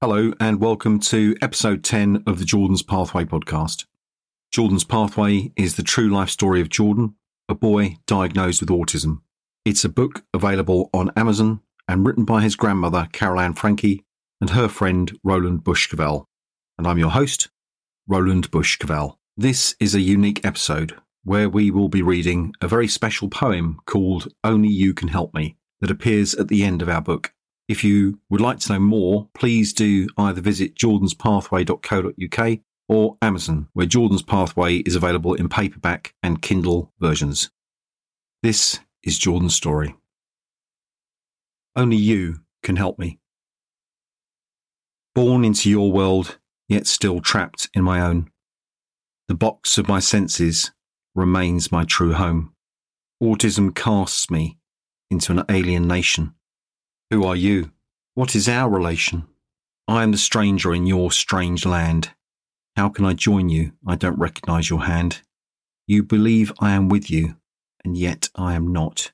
Hello, and welcome to episode 10 of the Jordon's Pathway podcast. Jordon's Pathway is the true life story of Jordon, a boy diagnosed with autism. It's a book available on Amazon and written by his grandmother, Carolann Frankie, and her friend, Roland Bush Cavell. And I'm your host, Roland Bush Cavell. This is a unique episode where we will be reading a very special poem called Only You Can Help Me that appears at the end of our book. If you would like to know more, please do either visit jordonspathway.co.uk or Amazon, where Jordon's Pathway is available in paperback and Kindle versions. This is Jordon's story. Only you can help me. Born into your world, yet still trapped in my own. The box of my senses remains my true home. Autism casts me into an alien nation. Who are you? What is our relation? I am the stranger in your strange land. How can I join you? I don't recognize your hand. You believe I am with you, and yet I am not.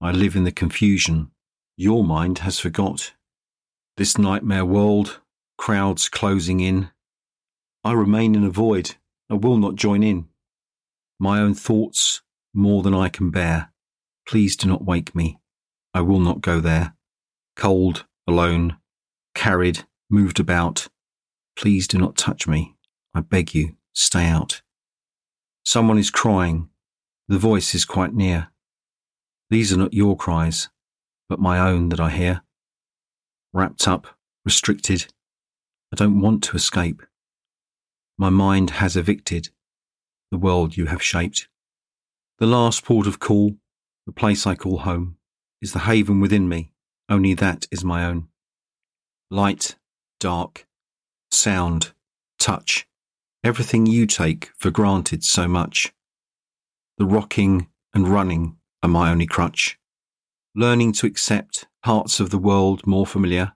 I live in the confusion your mind has forgot. This nightmare world, crowds closing in. I remain in a void. I will not join in. My own thoughts, more than I can bear. Please do not wake me. I will not go there. Cold, alone, carried, moved about. Please do not touch me. I beg you, stay out. Someone is crying. The voice is quite near. These are not your cries, but my own that I hear. Wrapped up, restricted. I don't want to escape. My mind has evicted the world you have shaped. The last port of call the place I call home is the haven within me, only that is my own. Light, dark, sound, touch, everything you take for granted so much. The rocking and running are my only crutch. Learning to accept parts of the world more familiar,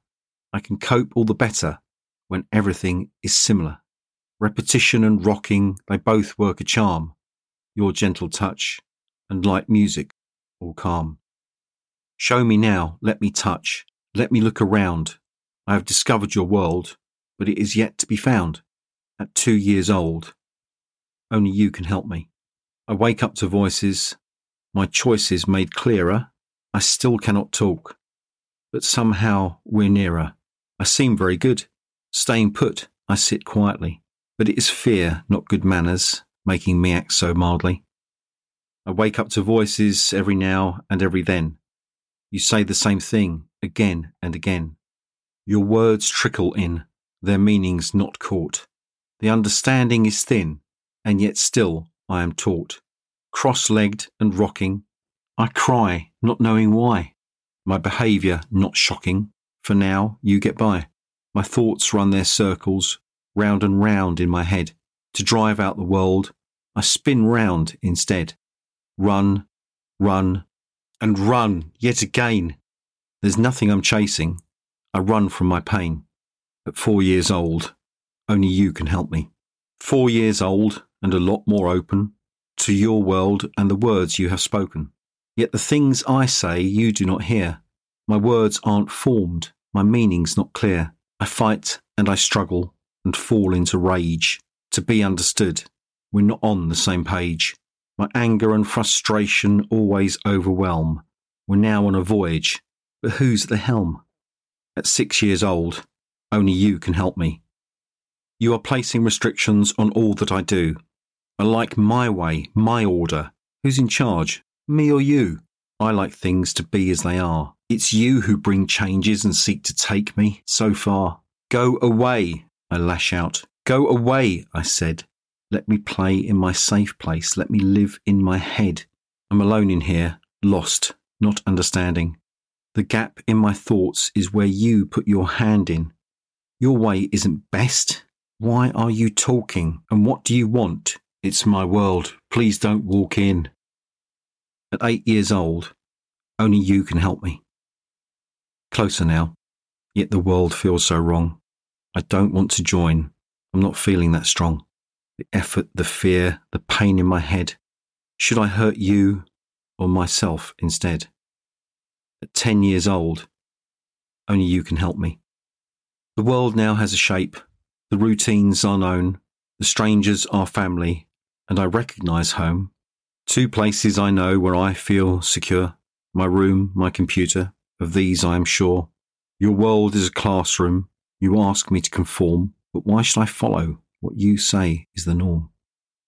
I can cope all the better when everything is similar. Repetition and rocking, they both work a charm. Your gentle touch and light music all calm. Show me now, let me touch, let me look around. I have discovered your world, but it is yet to be found. At two years old, only you can help me. I wake up to voices, my choices made clearer. I still cannot talk, but somehow we're nearer. I seem very good. Staying put, I sit quietly, but it is fear, not good manners, making me act so mildly. I wake up to voices every now and every then. You say the same thing again and again. Your words trickle in, their meanings not caught. The understanding is thin, and yet still I am taught. Cross legged and rocking, I cry, not knowing why. My behaviour not shocking, for now you get by. My thoughts run their circles, round and round in my head. To drive out the world, I spin round instead run, run, and run yet again. There's nothing I'm chasing. I run from my pain. At four years old, only you can help me. Four years old and a lot more open to your world and the words you have spoken. Yet the things I say you do not hear. My words aren't formed, my meaning's not clear. I fight and I struggle and fall into rage. To be understood, we're not on the same page. My anger and frustration always overwhelm. We're now on a voyage, but who's at the helm? At six years old, only you can help me. You are placing restrictions on all that I do. I like my way, my order. Who's in charge, me or you? I like things to be as they are. It's you who bring changes and seek to take me so far. Go away, I lash out. Go away, I said. Let me play in my safe place. Let me live in my head. I'm alone in here, lost, not understanding. The gap in my thoughts is where you put your hand in. Your way isn't best. Why are you talking? And what do you want? It's my world. Please don't walk in. At eight years old, only you can help me. Closer now, yet the world feels so wrong. I don't want to join. I'm not feeling that strong the effort, the fear, the pain in my head. Should I hurt you or myself instead? At 10 years old, only you can help me. The world now has a shape, the routines are known, the strangers are family, and I recognize home. Two places I know where I feel secure my room, my computer. Of these I am sure. Your world is a classroom. You ask me to conform, but why should I follow what you say is the norm?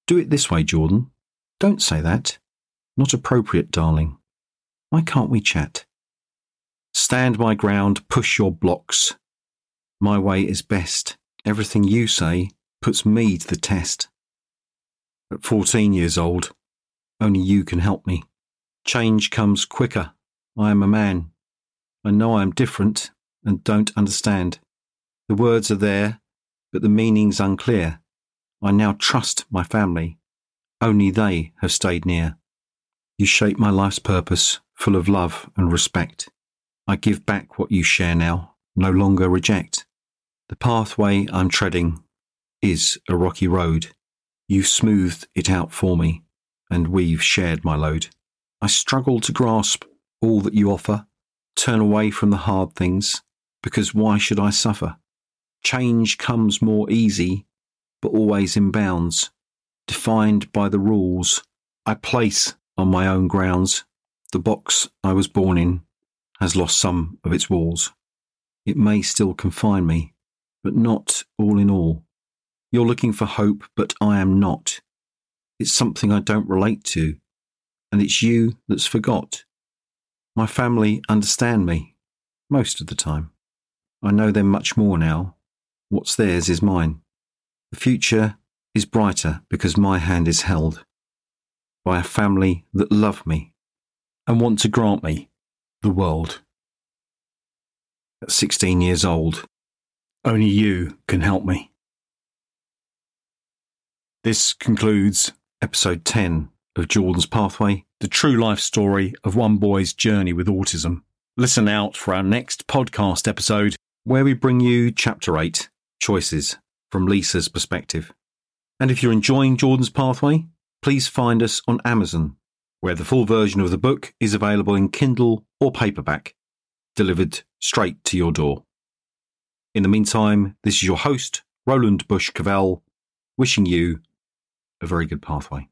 Do it this way, Jordon. Don't say that. Not appropriate, darling. Why can't we chat? Stand my ground, push your blocks. My way is best. Everything you say puts me to the test. At 14 years old, only you can help me. Change comes quicker. I am a man. I know I am different and don't understand. The words are there, but the meaning's unclear. I now trust my family. Only they have stayed near. You shape my life's purpose, full of love and respect. I give back what you share now, no longer reject. The pathway I'm treading is a rocky road. You've smoothed it out for me, and we've shared my load. I struggle to grasp all that you offer, turn away from the hard things, because why should I suffer? Change comes more easy, but always in bounds, defined by the rules I place on my own grounds. The box I was born in has lost some of its walls. It may still confine me, but not all in all. You're looking for hope, but I am not. It's something I don't relate to, and it's you that's forgot. My family understand me, most of the time. I know them much more now. What's theirs is mine. The future is brighter because my hand is held by a family that love me and want to grant me the world. At 16 years old, only you can help me. This concludes episode 10 of Jordon's Pathway, the true life story of one boy's journey with autism. Listen out for our next podcast episode where we bring you chapter 8 Choices from Lisa's perspective. And if you're enjoying Jordon's Pathway, please find us on Amazon, where the full version of the book is available in Kindle or paperback, delivered straight to your door. In the meantime, this is your host, Roland Bush Cavell, wishing you a very good pathway.